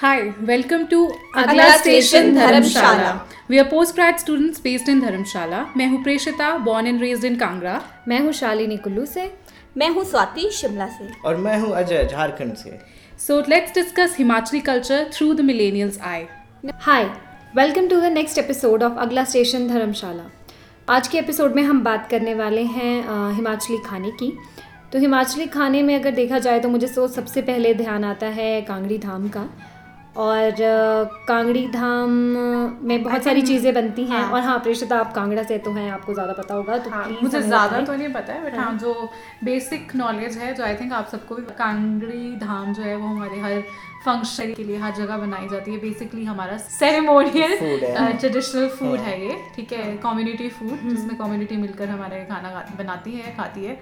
Hi, welcome to Agla Station, Dharamshala. We are postgrad students based in Dharamshala. मैं हूँ प्रेषिता born and raised in Kangra मैं हूँ शालिनी कुल्लू से मैं हूँ स्वाति शिमला से और मैं हूँ अजय झारखंड से So let's discuss Himachali culture through the millennials eye. Hi welcome to the next episode of अगला स्टेशन धर्मशाला आज के एपिसोड में हम बात करने वाले हैं अ, हिमाचली खाने की तो हिमाचली खाने में अगर देखा जाए तो मुझे सो सबसे पहले ध्यान आता है कांगड़ी धाम का और कांगड़ी धाम में बहुत सारी चीज़ें बनती हैं। हाँ। और हाँ प्रेषिता आप कांगड़ा से तो हैं आपको ज़्यादा पता होगा तो हाँ, मुझे ज़्यादा तो नहीं पता है बट हाँ। जो बेसिक नॉलेज है जो आई थिंक आप सबको भी कांगड़ी धाम जो है वो हमारे हर फ़ंक्शन के लिए हर जगह बनाई जाती है। बेसिकली हमारा सेरेमोनियल ट्रेडिशनल फ़ूड है। ये ठीक हाँ। है कम्युनिटी फ़ूड हम्म। जिसमें कम्युनिटी मिलकर हमारे खाना बनाती है खाती है।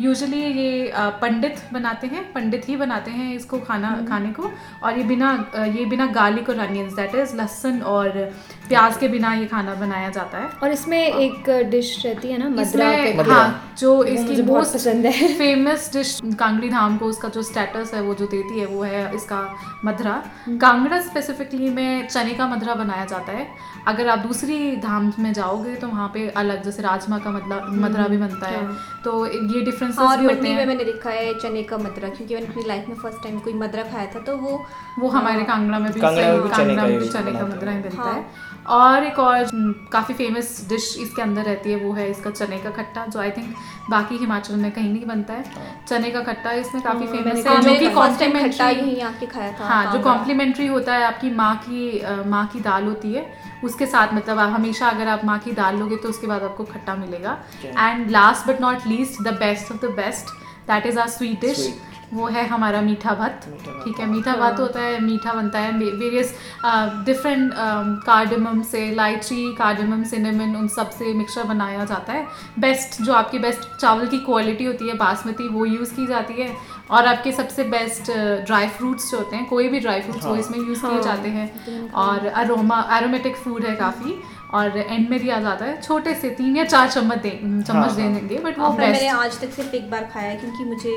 यूजुअली ये पंडित बनाते हैं पंडित ही बनाते हैं इसको खाना हम्म। खाने को। और ये बिना ये बिना गार्लिक और अनियंस दैट इज़ लहसुन और प्याज के बिना ये खाना बनाया जाता है। और इसमें एक डिश रहती है ना मद्रा हाँ जो इसकी बहुत पसंद है। फ़ेमस डिश कांगड़ी धाम को उसका जो स्टेटस है वो जो देती है वो है इसका मधुरा। कांगड़ा स्पेसिफिकली में चने का मधुरा बनाया जाता है अगर आप दूसरी धाम में जाओगे तो वहाँ पे अलग जैसे राजमा का मतलब मधुरा भी बनता है। हाँ। तो ये डिफरेंसेस और भी होते मंडी में मैंने देखा है चने का मदरा क्योंकि मैंने अपनी लाइफ में फ़र्स्ट टाइम कोई मदरा खाया था तो वो वो हमारे कांगड़ा में भी कांगड़ा में भी चने का में भी ही चने का बनाते मधुरा ही बनता हाँ। है। और एक और हम्म, काफ़ी फ़ेमस डिश इसके अंदर रहती है वो है इसका चने का खट्टा जो आई थिंक बाकी हिमाचल में कहीं नहीं बनता है। चने का खट्टा इसमें काफ़ी हाँ, फ़ेमस है हाँ, जो कि कॉम्प्लीमेंट्री यहीं आके खाया था हाँ जो। कॉम्प्लीमेंट्री होता है आपकी माँ की माँ की दाल होती है उसके साथ मतलब आप हमेशा अगर आप माँ की दाल लोगे तो उसके बाद आपको खट्टा मिलेगा। And last but not least the best of the best that is our sweet dish वो है हमारा मीठा भात। ठीक है मीठा भात होता है मीठा बनता है। वेरियस डिफरेंट कार्डमम से इलायची कार्डमम सिनेमन उन सबसे मिक्सचर बनाया जाता है। बेस्ट जो आपकी बेस्ट चावल की क्वालिटी होती है बासमती वो यूज़ की जाती है। और आपके सबसे बेस्ट ड्राई फ्रूट्स जो होते हैं कोई भी ड्राई फ्रूट्स वो इसमें यूज़ किए जाते हैं। और अरोमा एरोमेटिक फ़ूड है काफ़ी और एंड में दिया जाता है। छोटे से तीन या चार चम्मच दे चम्मच हाँ, दे हाँ। देंगे बट वो मैंने आज तक सिर्फ़ एक बार खाया है क्योंकि मुझे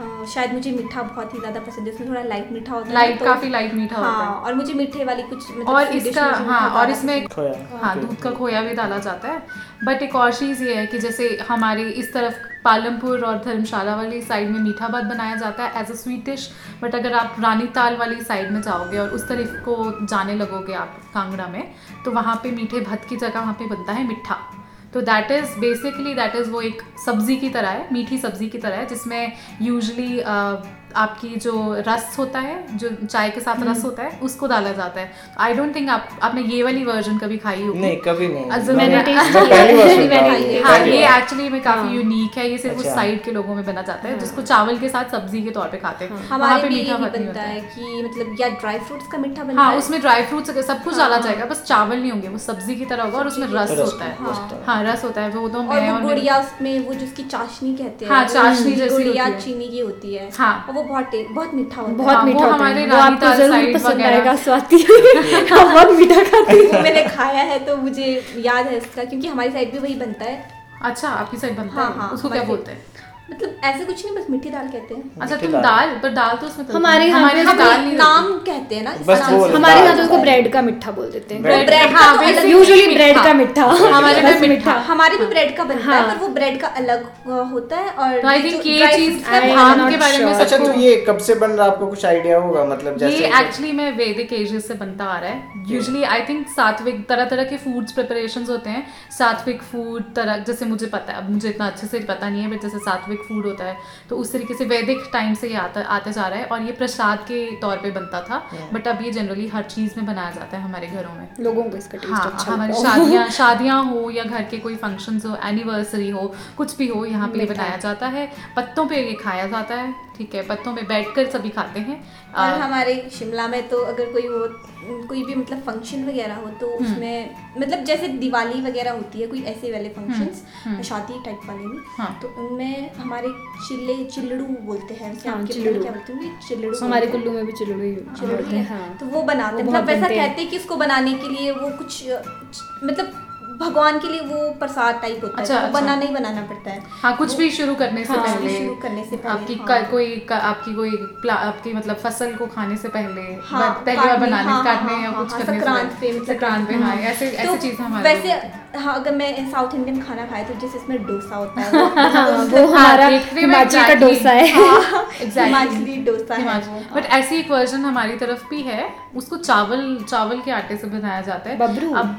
अ, शायद मुझे मीठा बहुत ही ज़्यादा पसंद है। इसमें थोड़ा लाइट मीठा होता है लाइट तो- काफ़ी लाइट मीठा होता है हाँ। और मुझे मीठे वाली कुछ मतलब और इसका हाँ और इसमें खोया हाँ दूध का खोया भी डाला जाता है। बट एक और चीज़ ये है कि जैसे हमारे इस तरफ़ पालमपुर और धर्मशाला वाली साइड में मीठा भात बनाया जाता है as a sweet dish but अगर आप रानी ताल वाली साइड में जाओगे और उस तरफ़ को जाने लगोगे आप कांगड़ा में तो वहाँ पे मीठे भात की जगह वहाँ पे बनता है मिठा। तो that is basically that is वो एक सब्ज़ी की तरह है, मीठी सब्ज़ी की तरह है, जिसमें यूजली आपकी जो रस होता है जो चाय के साथ रस होता है उसको डाला जाता है। आई डोंट थिंक आप आपने ये वाली वर्जन कभी खाई होगी। नहीं कभी नहीं। अच्छा, मैंने मैं हूँ। ये, हाँ। एक्चुअली में काफ़ी हाँ। यूनिक है। ये सिर्फ़ उस अच्छा। साइड के लोगों में बना जाता है जिसको चावल के साथ सब्ज़ी के तौर पे खाते हैं। वहाँ पे मीठा बनता है है। कि मतलब या ड्राई फ्रूट्स का मीठा बनता हाँ है। उसमें ड्राई फ्रूट्स सब कुछ डाला जाएगा बस चावल नहीं होंगे वो सब्ज़ी की तरह होगा और उसमें रस होता है। हाँ। हाँ। रस होता है वो तो और मैं वो और गुड़िया उसमें वो जिसकी चाशनी कहते हैं हाँ, चाशनी जैसी गुड़िया चीनी की होती है। हाँ। वो बहुत बहुत मीठा होता बहुत हाँ, मीठा होता है। वो आपको ज़रूर पसंद आएगा स्वाति। हाँ बहुत मीठा खाती है। मैंने खाया है तो मुझे याद है इसका क्योंकि हमारी साइड भी वही बनता है। अच्छा आपकी साइड बनता हाँ, है? हाँ, उसको क्या बोलते हैं? मतलब ऐसे कुछ नहीं बस मीठी दाल कहते हैं। अच्छा तुम दाल। पर दाल तो उसमें हमारे हमारे यहाँ दाल नहीं नाम कहते हैं ना इस बस। हमारे यहाँ तो उसको ब्रेड का मिठा बोल देते हैं। ब्रेड हाँ, हाँ यूजुअली ब्रेड का मिठा। हमारे बस में मीठा। हमारे भी ब्रेड का बनता है हाँ। पर वो ब्रेड का अलग होता है और तो आई थिंक ये चीज़ का धाम not के बारे में अच्छा तो ये कब से बन रहा है? आपको कुछ आइडिया होगा? मतलब जैसे ये एक्चुअली में वैदिक एजेस से बनता आ रहा है। यूजुअली आई थिंक सात्विक तरह तरह के फूड्स प्रिपरेशन होते हैं। सात्विक फ़ूड तरह जैसे मुझे पता है। अब मुझे इतना अच्छे से पता नहीं है बट जैसे सात्विक फ़ूड होता है तो उस तरीके से वैदिक टाइम से ये आता आते जा रहा है और ये प्रसाद के तौर पे बनता था बट अब ये जनरली हर चीज़ में बनाया जाता है हमारे घरों में। लोगों को इसका टेस्ट हाँ अच्छा हमारी शादियाँ शादियाँ हो या घर के कोई फ़ंक्शंस हो एनिवर्सरी हो कुछ भी हो यहाँ पे बनाया जाता है। पत्तों पे ये खाया जाता है ठीक है पत्तों पे बैठकर सभी खाते हैं। और हमारे शिमला में तो अगर कोई वो कोई भी मतलब फ़ंक्शन वगैरह हो तो हम्म। उसमें मतलब जैसे दिवाली वगैरह होती है कोई ऐसे वाले फ़ंक्शंस शादी टाइप वाले में हम्म, हाँ। तो उनमें हमारे चिल्ले चिल्लड़ू बोलते हैं हाँ, चिल्लड़ू। क्या बोलते होंगे? चिल्लड़ू हमारे कुल्लू में भी चिल्लड़ू चिल्लड़ू है हैं हाँ। तो वो बनाते हैं। मतलब वैसा कहते हैं कि उसको बनाने के लिए वो कुछ मतलब भगवान के लिए वो प्रसाद टाइप होता अच्छा, है तो वो अच्छा। बनाना ही बनाना पड़ता है। हाँ कुछ भी शुरू करने से हाँ, पहले। शुरू करने से पहले, आपकी हाँ। कोई क- आपकी कोई आपकी मतलब फ़सल को खाने से पहले हाँ, पहली बार बनाने हाँ, काटने हाँ, या हाँ, कुछ हाँ, करने से संक्रांत पे मतलब संक्रांत पे हाँ ऐसे तो ऐसी चीज़ हमारे वैसे हाँ। अगर मैं साउथ इंडियन खाना खाए तो जैसे इसमें डोसा होता है वो- हमारा हिमाचल का डोसा हाँ, हिमाचली डोसा है बट ऐसी एक वर्जन हमारी तरफ़ भी है उसको चावल चावल के आटे से बनाया जाता है। बबरू? अब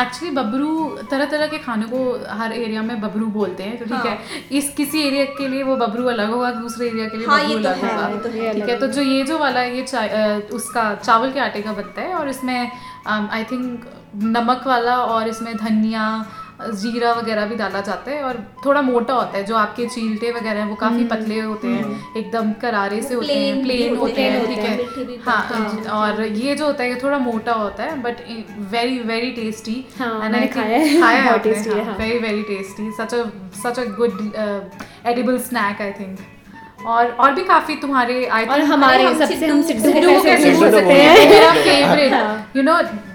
एक्चुअली बबरू तरह तरह के खाने को हर एरिया में बबरू बोलते हैं तो ठीक हाँ। है। इस किसी एरिया के लिए वो बबरू अलग होगा दूसरे एरिया के लिए हाँ, बबरू तो अलग होगा। तो ठीक है तो जो ये जो वाला है, ये चा, उसका चावल के आटे का बनता है और इसमें आई थिंक नमक वाला और इसमें धनिया जीरा वगैरह भी डाला जाता है और थोड़ा मोटा होता है जो आपके चीलटे वगैरह हैं वो काफ़ी पतले होते हैं एकदम करारे से होते हैं प्लेन होते हैं, ठीक है हाँ। और ये जो होता है ये थोड़ा मोटा होता है but very very tasty and I खाया। Very very tasty such a such a good edible snack I think और और भी काफ़ी तुम्हारे आई और हमारे हम सबसे हम को कैसे भूल सकते हैं हैं मेरा हाँ। फेवरेट यू नो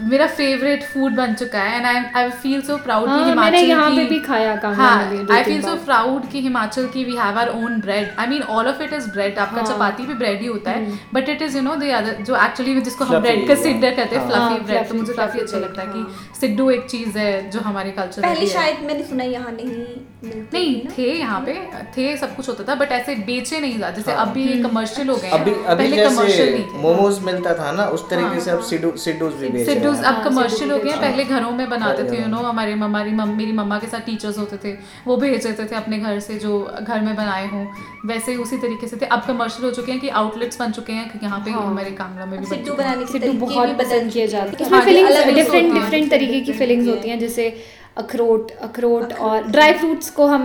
मेरा फेवरेट फ़ूड बन चुका है and I I feel so proud हाँ, कि मैंने हिमाचल यहाँ पे भी खाया कांगड़ा हाँ में आई फील सो प्राउड कि हिमाचल की we have our own bread I mean all of it is bread आपका हाँ। चपाती भी ब्रेड ही होता। है but it is you know the other जो एक्चुअली जिसको हम ब्रेड का हाँ। कहते हैं हाँ, फ्लफी ब्रेड तो मुझे काफ़ी अच्छा लगता है हाँ। कि सिड्डू एक चीज़ है जो हमारे कल्चर पहले शायद मैंने सुना यहाँ नहीं नहीं थे यहाँ पे थे सब कुछ होता था बट ऐसे बेचे नहीं जाते जैसे हाँ। अभी कमर्शियल हो गए अभी अभी पहले कमर्शियल जैसे नहीं थे। मोमोज मिलता था ना उस तरीके से अब हाँ। सिड्डू भी बेच रहे सिड्डूस हैं। अब हाँ, कमर्शियल हो गए हैं। पहले घरों में बनाते थे यू नो हमारे हमारी मेरी मम्मा के साथ टीचर्स होते थे। वो भेज देते थे अपने घर से जो घर में बनाए हों। वैसे ही उसी तरीके से थे। अब कमर्शियल हो चुके हैं कि आउटलेट्स बन चुके हैं कि यहाँ पे हाँ। हमारे कांगड़ा में भी सिड्डू बनाने के सिड्डू तरीके बहुत भी बदल पसंद किए जाते हैं। हाँ, फीलिंग्स डिफरेंट डिफरेंट तरीके की फीलिंग्स होती हैं जैसे अखरोट अखरोट और ड्राई फ्रूट्स को हम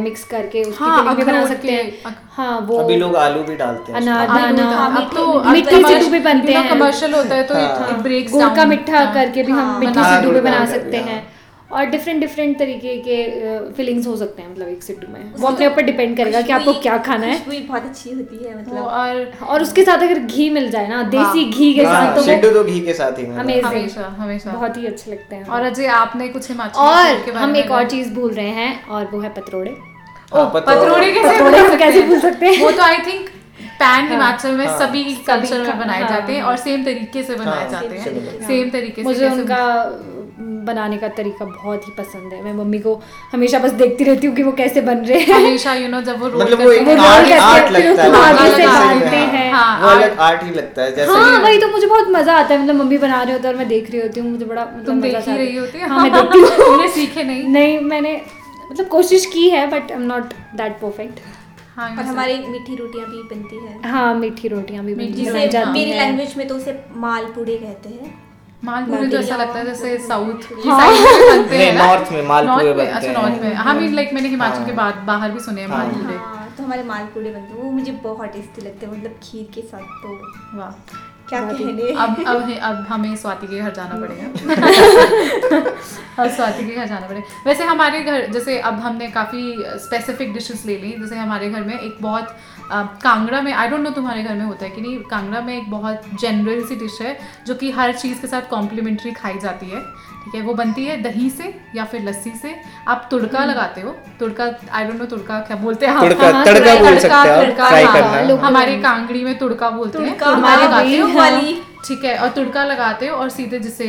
मिक्स करके उसकी हाँ, भी बना सकते हैं। हाँ वो अभी लोग आलू भी डालते हैं अनार दाना हाँ, अब तो मिट्टी से सिड्डू भी बनते हैं। कमर्शियल होता है तो हाँ। इट ब्रेक्स गुड़ का मिठा करके भी हम मिट्टी से सिड्डू भी बना सकते हाँ। हैं और डिफरेंट डिफरेंट तरीके के फीलिंग्स हो सकते हैं मतलब एक सिड्डू में। वो अपने ऊपर डिपेंड करेगा कि आपको क्या खाना है। खुशबू बहुत अच्छी होती है मतलब। और और उसके साथ अगर घी मिल जाए ना देसी घी के हाँ, साथ तो सिड्डू तो घी के साथ ही है। हमेशा हमेशा। बहुत ही अच्छे लगते हैं। और अजय आपने कुछ हिमाचली और food के बारे हम एक और चीज़ भूल रहे हैं और वो है पतरोड़े। हाँ, पतरोड़े। कैसे भूल सकते हैं? हैं? वो तो आई थिंक पैन हिमाचल में हाँ। सभी कल्चर में बनाए हाँ, जाते हैं हाँ। और सेम तरीके से बनाए हाँ, जाते हैं। सेम तरीके से। मुझे उनका बनाने का तरीका बहुत ही पसंद है। मैं मम्मी को हमेशा बस देखती रहती हूँ कि वो कैसे बन रहे हैं। हमेशा यू नो जब वो रोल मतलब वो एक करते हैं, आर्ट आर्ट लगता है आगे से डालते हाँ, हैं। हाँ, वो अलग आर्ट- ही लगता है जैसे हाँ वही तो मुझे बहुत मज़ा आता है। मतलब मम्मी बना रहे होते हैं और मैं देख रही होती हूँ मुझे बड़ा मतलब तुम देख ही रही होती है। हाँ मैं देखती हूँ। तुमने सीखे नहीं। नहीं मैंने मतलब कोशिश की है but I am not that perfect हाँ और हमारी मीठी रोटियाँ भी बनती है। हाँ मीठी रोटियाँ भी जिसे जाती मेरी लैंग्वेज में तो उसे मालपूड़े कहते हैं। मालपुरे तो ऐसा लगता है जैसे साउथ। साइड में बनते हैं। में मालपुरे अच्छा नॉर्थ में। हाँ मीन लाइक मैंने हिमाचल हाँ। के बाद बाहर भी सुने हैं हाँ। मालपुरे। तो हमारे मालपूड़े बनते हैं। वो मुझे बहुत टेस्टी लगते हैं मतलब खीर के साथ तो। वाह। क्या कहने? अब अब अब हमें स्वाति के घर जाना पड़ेगा। अब स्वाति के घर जाना पड़ेगा। वैसे हमारे घर जैसे अब हमने काफ़ी स्पेसिफिक डिशेस ले ली। जैसे हमारे घर में एक बहुत कांगड़ा में आई डोंट नो तुम्हारे घर में होता है कि नहीं कांगड़ा में एक बहुत जनरल सी डिश है जो कि हर चीज़ के साथ कॉम्प्लीमेंट्री खाई जाती है। ठीक है वो बनती है दही से या फिर लस्सी से। आप तुड़का लगाते हो तुड़का आई डोंट नो तुड़का क्या बोलते हैं तुड़का हाँ, तड़का बोल सकते हैं हाँ, हमारे कांगड़ी में तुड़का बोलते हैं। वाली। ठीक है और तुड़का लगाते हो और सीधे जैसे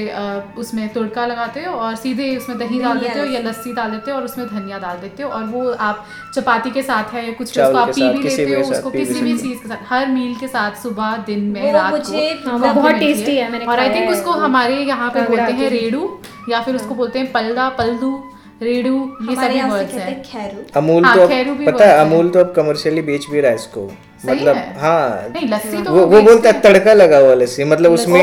उसमें तुड़का लगाते हो और सीधे उसमें दही डाल देते हो या लस्सी। डाल देते हो और उसमें धनिया डाल देते हो और वो आप चपाती के साथ है या कुछ उसको आप पी भी लेते हो उसको किसी भी चीज़ के साथ हर मील के साथ सुबह दिन में रात को हाँ, वो बहुत टेस्टी है, और आई थिंक उसको हमारे यहाँ पे बोलते हैं रेडू या फिर उसको बोलते हैं पलदा पलदू रेडू ये सभी वर्ड्स हैं। हैं अमूल हाँ, तो अब पता है अमूल तो अब कमर्शियली बेच भी रहा है इसको। मतलब हाँ। नहीं लस्सी तो वो वो बोलता है हैं। तड़का लगा हुआ लस्सी। मतलब उसमें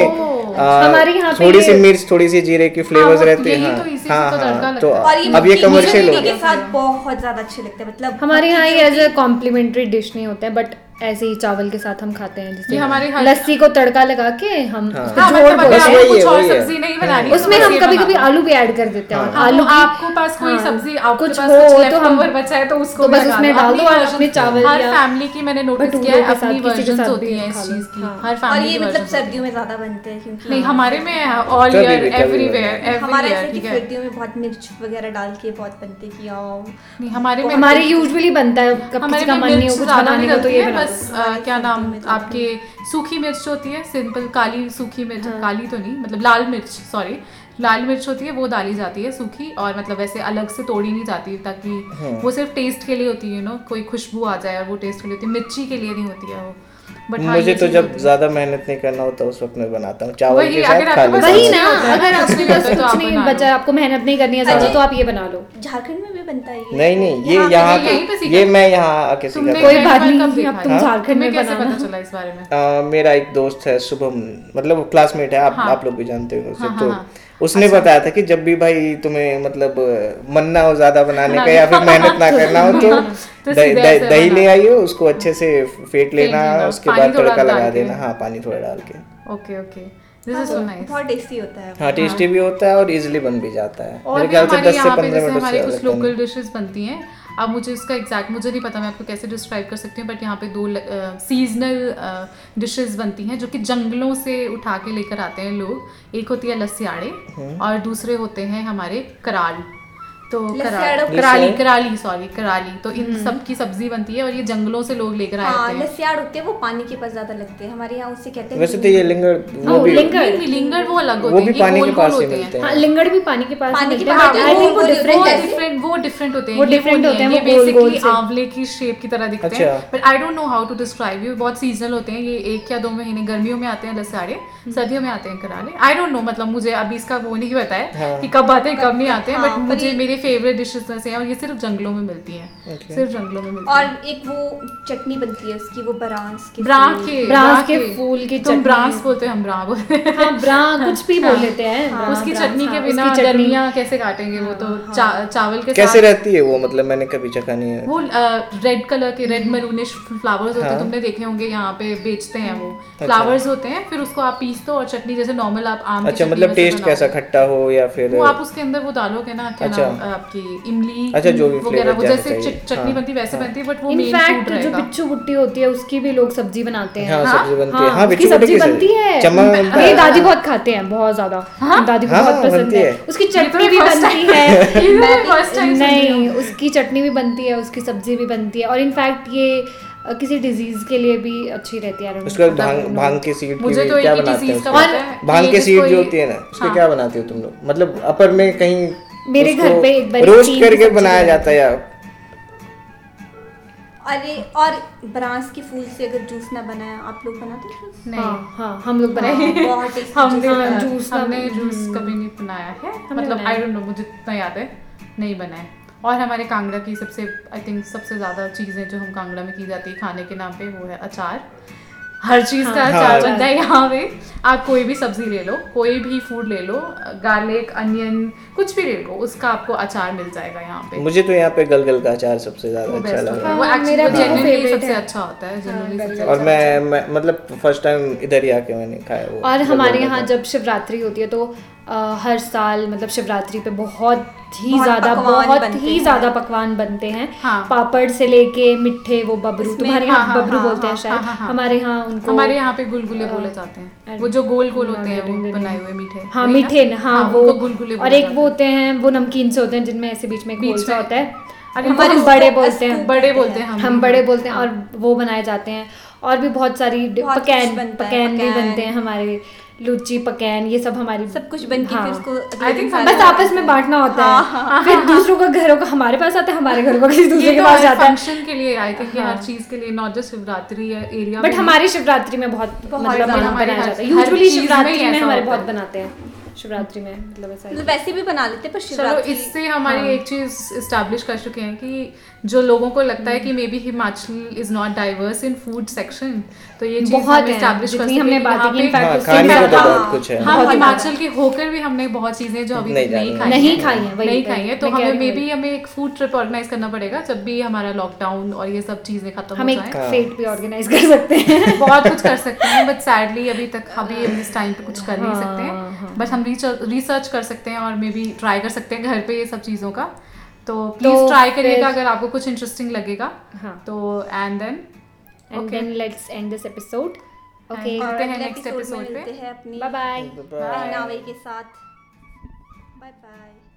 हमारे यहाँ थोड़ी सी मिर्च थोड़ी सी जीरे की फ्लेवर्स वो रहते हैं। तो हाँ तो हाँ तो है। और ये अब ये कमर्शियल हो गया के साथ बहुत ज़्यादा अच्छे लगते हैं। मतलब हमारे यहाँ ये एज अ कॉम्प्लीमेंट्री डिश नहीं होता है बट ऐसे ही चावल के साथ हम खाते हैं जैसे हमारे लस्सी को तड़का लगा के हम हाँ। हाँ, मतलब हैं है, कुछ और सब्ज़ी नहीं बनानी उसमें तो हम कभी कभी आलू भी ऐड कर देते हैं हाँ, आलू तो की आपके पास कोई हाँ, सब्ज़ी आपके कुछ हो तो हम बचा है तो उसको तो बस उसमें। डाल दो और अपने चावल हर फैमिली की मैंने नोटिस किया है अपनी किसी वर्जन होती है इस चीज़ की हाँ। हर और फैमिली ये मतलब है। सर्दियों में ज़्यादा बनते हैं क्योंकि नहीं हमारे में ऑल ईयर कभी एवरीवेयर हमारा एवरीवेयर ऐसे कि सर्दियों में बहुत मिर्च वगैरह डाल के बहुत बनते कि हमारे में हमारे यूजुअली बनता है हमारे का मन नहीं हो कुछ बनाने का तो ये है दो क्या नाम ज़्यादा आपके सूखी मिर्च होती है सिंपल काली सूखी मिर्च काली तो नहीं मतलब लाल मिर्च सॉरी लाल मिर्च होती है वो डाली जाती है सूखी और मतलब वैसे अलग से तोड़ी नहीं जाती ताकि वो सिर्फ़ टेस्ट के लिए होती है यू नो कोई खुशबू आ जाए और वो टेस्ट के लिए होती है मिर्ची के लिए नहीं होती है वो। हाँ, मुझे तो जब ज़्यादा मेहनत नहीं करना होता उस वक्त मैं बनाता हूँ। चावल के साथ आपके खाली पास वही ना अगर कुछ आपके नहीं पास तो कुछ नहीं बचा आपको मेहनत नहीं करनी है ज़्यादा तो आप ये बना लो। झारखंड में भी बनता है ये। नहीं नहीं ये यहाँ पे ये मैं यहाँ आके सीखा कोई बात नहीं, अब तुम झारखंड में कैसे बनाना। पता चला इस बारे में? मेरा एक दोस्त है शुभम मतलब क्लासमेट है आप हाँ। आप लोग भी जानते हो उसे हाँ, तो हाँ, अच्छा। उसने बताया था कि जब भी भाई तुम्हें मतलब मन ना हो ज़्यादा बनाने का या फिर मेहनत ना करना हो तो तो दही। ले आइए उसको अच्छे से फेट लेना उसके बाद तड़का लगा देना। हाँ पानी थोड़ा डाल के। Okay okay. हाँ, इज़ वो सो नाइस बहुत टेस्टी होता है। हाँ टेस्टी भी होता है और इजीली बन भी जाता है। और मेरे ख्याल से हमारे 10 से यहाँ पे 15 जैसे मिनट कुछ लोकल डिशेस बनती हैं अब मुझे इसका एग्जैक्ट मुझे नहीं पता मैं आपको कैसे डिस्क्राइब कर सकती हूँ बट यहाँ पे दो सीजनल डिशेस बनती हैं जो कि जंगलों से उठा के लेकर आते हैं लोग। एक होती है लस्याड़े और दूसरे होते हैं हमारे कराल। तो कराली। कराली सॉरी कराली तो इन सब की सब्ज़ी बनती है और ये जंगलों से लोग लेकर आए हाँ हैं। लस्याड़ होते हैं वो पानी के पास ज़्यादा लगते हैं। हमारे यहाँ उससे कहते हैं वैसे तो ये लिंगर वो हाँ, भी लिंगर। नहीं, लिंगर वो अलग होते वो हैं भी ये पानी गोल के गोल पास होते हैं। मिलते हाँ हैं भी पानी के पास पानी के पास आई थिंक वो डिफरेंट है। डिफरेंट वो डिफरेंट होते हैं। वो नहीं होते हैं, ये वो बेसिकली आंवले की शेप की तरह दिखते। हैं but I don't know how to describe you बहुत सीजनल होते हैं ये एक या दो महीने गर्मियों में आते हैं लसाड़े सर्दियों में आते हैं कराले। आई डोंट नो मतलब मुझे अभी इसका वो नहीं पता है हाँ। कि कब आते हैं कब नहीं आते हैं हाँ, बट मुझे मेरे फेवरेट डिशेस में से हैं और ये सिर्फ़ जंगलों में मिलती हैं। सिर्फ़ जंगलों में मिलती और हैं। एक वो चटनी बनती है उसकी वो बरांस की ब्रां के ब्रांस के फूल की तुम चटनी। ब्रांस बोलते हैं हम ब्रां बोलते हैं। हाँ ब्रा कुछ भी बोल लेते हैं। हाँ, उसकी चटनी के हाँ, बिना गर्मियाँ कैसे काटेंगे वो तो चावल के कैसे रहती है वो? मतलब मैंने कभी चखा नहीं है। वो रेड कलर के रेड मरूनिश फ्लावर्स होते हैं हाँ। तुमने देखे होंगे यहाँ पे बेचते हैं वो। फ्लावर्स होते हैं फिर उसको आप पीस दो और चटनी जैसे नॉर्मल आप आम अच्छा मतलब टेस्ट कैसा खट्टा हो या फिर वो आप उसके अंदर वो डालोगे ना क्या अच्छा। नाम आपकी इमली अच्छा, जो भी वगैरह वो जैसे चटनी हाँ, बनती है वैसे हाँ। बनती है बट वो मेन इनफैक्ट फ़ूड जो बिच्छू बुट्टी होती है उसकी भी लोग सब्ज़ी बनाते हैं। हाँ हाँ? सब्ज़ी बनती है। हाँ, हाँ बिच्छू सब्ज़ी बनती है। मेरी दादी बहुत खाते हैं बहुत ज़्यादा। दादी को हाँ, बहुत पसंद है। है। उसकी चटनी भी बनती है। तो हूँ। नहीं उसकी चटनी भी बनती है उसकी सब्ज़ी भी बनती है। और इनफैक्ट ये किसी डिज़ीज़ के लिए भी अच्छी रहती है। उसके भाँग भाँग के सीड मुझे तो क्या बनाते हैं है। भाँग कि के सीड जो होती है ना उसके हाँ। क्या बनाते हो तुम लोग? मतलब अपर में कहीं मेरे घर पे एक बार रोस्ट करके बनाया जाता है अरे और ब्रांस के फूल से अगर जूस ना बनाया आप लोग बनाते हैं नहीं। हाँ हाँ हम लोग बनाए हाँ, बहुत tasty हमने juice होता है। जूस हमने जूस कभी नहीं बनाया है। मतलब। आई डोंट नो मुझे इतना याद है। नहीं बनाए। और हमारे कांगड़ा की सबसे आई थिंक सबसे ज़्यादा चीज़ें जो हम कांगड़ा में की जाती है खाने के नाम पे वो है अचार। हर चीज़ का हाँ, अचार हाँ। बनता है यहाँ पे? आप कोई भी सब्ज़ी ले लो कोई भी फ़ूड ले लो गार्लिक अनियन कुछ भी ले लो उसका आपको अचार मिल जाएगा यहाँ पे। मुझे तो यहाँ पे गलगल का अचार सबसे ज़्यादा तो अच्छा लगा वो मेरा हाँ, सबसे अच्छा होता है हाँ, और अच्छा मैं, मैं मतलब फ़र्स्ट टाइम इधर ही आके मैंने खाया वो और हमारे यहाँ जब शिवरात्रि होती है तो हर साल मतलब शिवरात्रि पे बहुत ही ज़्यादा बहुत ही ज़्यादा पकवान बनते हैं। हाँ। पापड़ से लेके मिठे वो बबरू तुम्हारे हाँ, यहाँ हाँ, बबरू हाँ, बोलते हैं हाँ, शायद। हाँ, हाँ, हाँ। हमारे यहाँ उनको हमारे यहाँ पे गुलगुले बोले जाते हैं। वो जो गोल गोल होते हैं वो बनाए हुए मीठे। हाँ? मीठे न, हाँ वो गुलगुले और एक वो होते हैं वो नमकीन से होते हैं जिनमें ऐसे बीच में गोल होता है। हमारे बड़े बोलते हैं। बड़े बोलते हैं हम। बड़े बोलते हैं और वो बनाए जाते हैं। और भी बहुत सारी पकैन पकैन भी बनते हैं हमारे लुच्ची पकैन ये सब हमारी सब कुछ बन के हाँ। फिर उसको बस आपस में बांटना होता हाँ, है फिर दूसरों का घरों का हमारे पास आता है हमारे घरों का किसी दूसरे के तो पास जाता है। फ़ंक्शन के लिए आई थिंक हाँ। हर चीज़ के लिए नॉट जस्ट शिवरात्रि या एरिया बट हमारी शिवरात्रि में बहुत मतलब बनाया जाता है। यूजुअली ही शिवरात्रि में हमारे बहुत बनाते हैं। शिवरात्रि में मतलब ऐसा मतलब वैसे भी बना लेते पर चलो इससे हमारी हाँ। एक चीज़ इस्टेब्लिश कर चुके हैं कि जो लोगों को लगता है कि maybe Himachal is not diverse in food section तो ये चीज़ बहुत इस्टेब्लिश कर हमने बातें की, fact, हाँ है। हम हिमाचल के होकर भी हमने बहुत चीज़ें जो अभी नहीं। खाई नहीं खाई हैं, नहीं खाई है तो हमें मे बी हमें एक फ़ूड ट्रिप ऑर्गेनाइज करना पड़ेगा जब भी हमारा लॉकडाउन और ये सब चीज़ें खत्म हम हो एक जाए। हाँ। फेट भी ऑर्गेनाइज कर सकते हैं। बहुत कुछ कर सकते हैं बट सैडली अभी तक अभी इस टाइम पे कुछ कर नहीं हाँ, सकते हाँ। हैं बट हम रिसर्च कर सकते हैं और मे बी ट्राई कर सकते हैं घर पे ये सब चीज़ों का। तो प्लीज़ ट्राई करिएगा अगर आपको कुछ इंटरेस्टिंग लगेगा। हाँ। तो and then and then let's end this episode okay मिलते हैं नेक्स्ट next episode में episode पे। Bye bye. के साथ। Bye bye